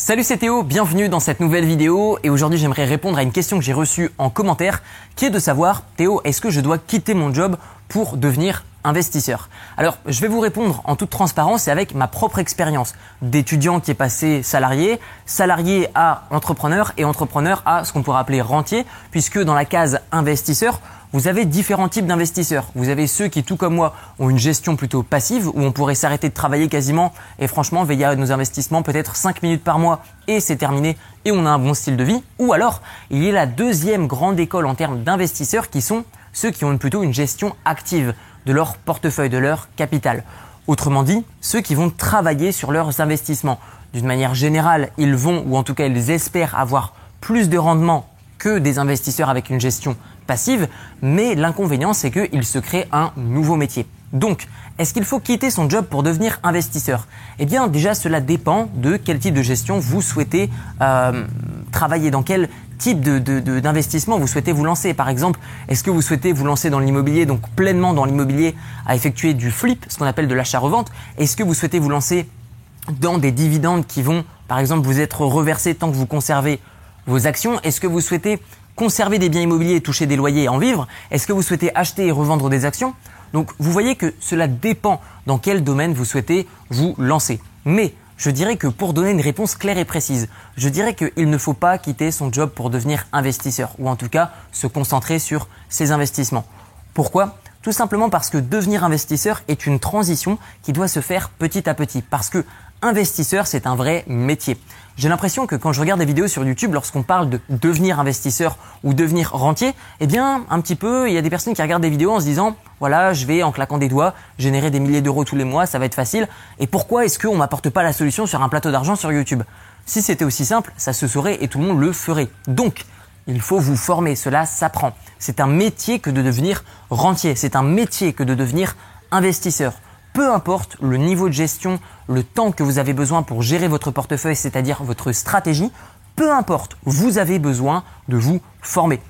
Salut c'est Théo, bienvenue dans cette nouvelle vidéo. Et aujourd'hui j'aimerais répondre à une question que j'ai reçue en commentaire qui est de savoir Théo, est-ce que je dois quitter mon job pour devenir investisseur Alors je vais vous répondre en toute transparence et avec ma propre expérience d'étudiant qui est passé salarié, salarié à entrepreneur et entrepreneur à ce qu'on pourrait appeler rentier puisque dans la case investisseur, vous avez différents types d'investisseurs. Vous avez ceux qui, tout comme moi, ont une gestion plutôt passive, où on pourrait s'arrêter de travailler quasiment et franchement veiller à nos investissements peut-être 5 minutes par mois et c'est terminé et on a un bon style de vie. Ou alors, il y a la deuxième grande école en termes d'investisseurs qui sont ceux qui ont plutôt une gestion active de leur portefeuille, de leur capital. Autrement dit, ceux qui vont travailler sur leurs investissements. D'une manière générale, ils vont, ou en tout cas ils espèrent avoir plus de rendement que des investisseurs avec une gestion passive, mais l'inconvénient c'est qu'il se crée un nouveau métier. Donc, est-ce qu'il faut quitter son job pour devenir investisseur? Eh bien, déjà, cela dépend de quel type de gestion vous souhaitez euh, travailler, dans quel type d'investissement de, vous souhaitez vous lancer. Par exemple, est-ce que vous souhaitez vous lancer dans l'immobilier, donc pleinement dans l'immobilier, à effectuer du flip, ce qu'on appelle de l'achat-revente? Est-ce que vous souhaitez vous lancer dans des dividendes qui vont, par exemple, vous être reversés tant que vous conservez vos actions? Est-ce que vous souhaitez conserver des biens immobiliers toucher des loyers et en vivre? Est-ce que vous souhaitez acheter et revendre des actions? Donc vous voyez que cela dépend dans quel domaine vous souhaitez vous lancer. Mais je dirais que pour donner une réponse claire et précise, je dirais qu'il ne faut pas quitter son job pour devenir investisseur, ou en tout cas se concentrer sur ses investissements. Pourquoi? Tout simplement parce que devenir investisseur est une transition qui doit se faire petit à petit, parce que investisseur, c'est un vrai métier. J'ai l'impression que quand je regarde des vidéos sur YouTube, lorsqu'on parle de devenir investisseur ou devenir rentier, eh bien, un petit peu, il y a des personnes qui regardent des vidéos en se disant, voilà, je vais en claquant des doigts générer des milliers d'euros tous les mois, ça va être facile. Et pourquoi est-ce qu'on m'apporte pas la solution sur un plateau d'argent sur YouTube? Si c'était aussi simple, ça se saurait et tout le monde le ferait. Donc, il faut vous former, cela s'apprend. C'est un métier que de devenir rentier, c'est un métier que de devenir investisseur peu importe le niveau de gestion, le temps que vous avez besoin pour gérer votre portefeuille, c'est-à-dire votre stratégie, peu importe, vous avez besoin de vous former.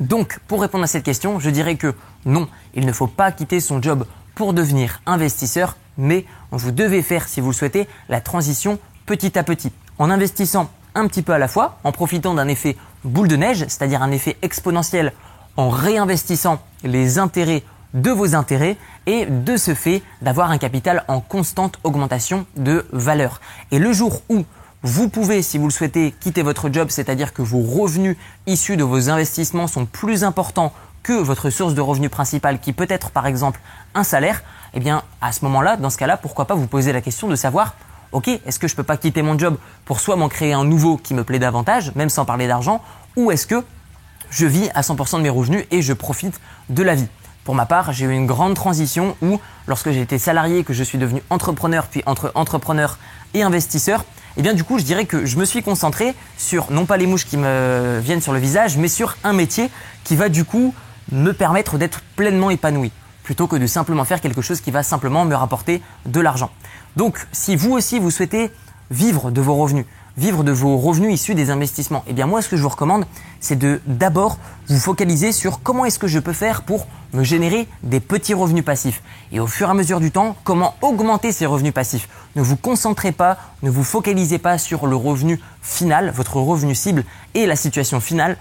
Donc, pour répondre à cette question, je dirais que non, il ne faut pas quitter son job pour devenir investisseur, mais vous devez faire, si vous le souhaitez, la transition petit à petit, en investissant un petit peu à la fois, en profitant d'un effet boule de neige, c'est-à-dire un effet exponentiel, en réinvestissant les intérêts de vos intérêts et de ce fait d'avoir un capital en constante augmentation de valeur. Et le jour où vous pouvez, si vous le souhaitez, quitter votre job, c'est-à-dire que vos revenus issus de vos investissements sont plus importants que votre source de revenus principale, qui peut être par exemple un salaire, eh bien à ce moment-là, dans ce cas-là, pourquoi pas vous poser la question de savoir, ok, est-ce que je peux pas quitter mon job pour soit m'en créer un nouveau qui me plaît davantage, même sans parler d'argent, ou est-ce que je vis à 100% de mes revenus et je profite de la vie? Pour ma part, j'ai eu une grande transition où, lorsque j'ai été salarié, que je suis devenu entrepreneur, puis entre entrepreneur et investisseur, eh bien du coup, je dirais que je me suis concentré sur non pas les mouches qui me viennent sur le visage, mais sur un métier qui va du coup me permettre d'être pleinement épanoui, plutôt que de simplement faire quelque chose qui va simplement me rapporter de l'argent. Donc, si vous aussi vous souhaitez vivre de vos revenus, vivre de vos revenus issus des investissements, eh bien moi ce que je vous recommande, c'est de d'abord vous focaliser sur comment est-ce que je peux faire pour me générer des petits revenus passifs. Et au fur et à mesure du temps, comment augmenter ces revenus passifs. Ne vous concentrez pas, ne vous focalisez pas sur le revenu final, votre revenu cible et la situation finale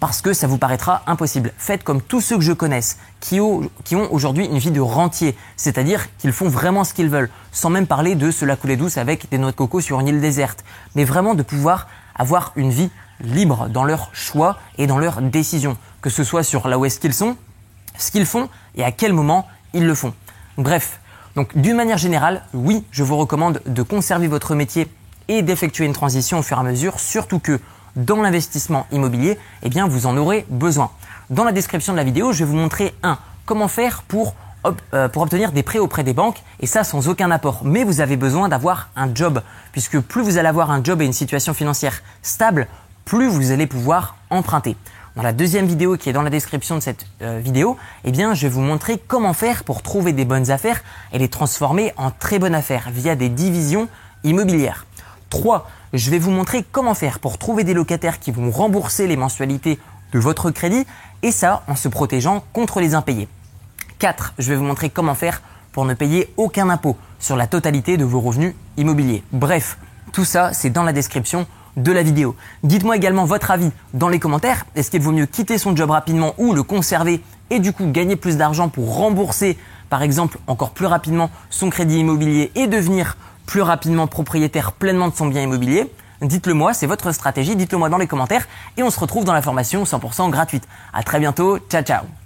parce que ça vous paraîtra impossible. Faites comme tous ceux que je connaisse qui ont, aujourd'hui une vie de rentier, c'est-à-dire qu'ils font vraiment ce qu'ils veulent, sans même parler de se la couler douce avec des noix de coco sur une île déserte, mais vraiment de pouvoir avoir une vie libre dans leurs choix et dans leurs décisions, que ce soit sur là où est-ce qu'ils sont, ce qu'ils font et à quel moment ils le font. Bref, donc d'une manière générale, oui, je vous recommande de conserver votre métier et d'effectuer une transition au fur et à mesure, surtout que dans l'investissement immobilier, eh bien vous en aurez besoin. Dans la description de la vidéo, je vais vous montrer un comment faire pour euh, pour obtenir des prêts auprès des banques et ça sans aucun apport. Mais vous avez besoin d'avoir un job puisque plus vous allez avoir un job et une situation financière stable, plus vous allez pouvoir emprunter. Dans la deuxième vidéo qui est dans la description de cette euh, vidéo, eh bien, je vais vous montrer comment faire pour trouver des bonnes affaires et les transformer en très bonnes affaires via des divisions immobilières. 3 je vais vous montrer comment faire pour trouver des locataires qui vont rembourser les mensualités de votre crédit et ça en se protégeant contre les impayés. 4. Je vais vous montrer comment faire pour ne payer aucun impôt sur la totalité de vos revenus immobiliers. Bref, Tout ça, c'est dans la description de la vidéo. Dites-moi également votre avis dans les commentaires. Est-ce qu'il vaut mieux quitter son job rapidement ou le conserver et du coup gagner plus d'argent pour rembourser par exemple encore plus rapidement son crédit immobilier et devenir plus rapidement propriétaire pleinement de son bien immobilier. Dites-le moi, c'est votre stratégie, dites-le moi dans les commentaires. Et on se retrouve dans la formation 100% gratuite. À très bientôt, ciao ciao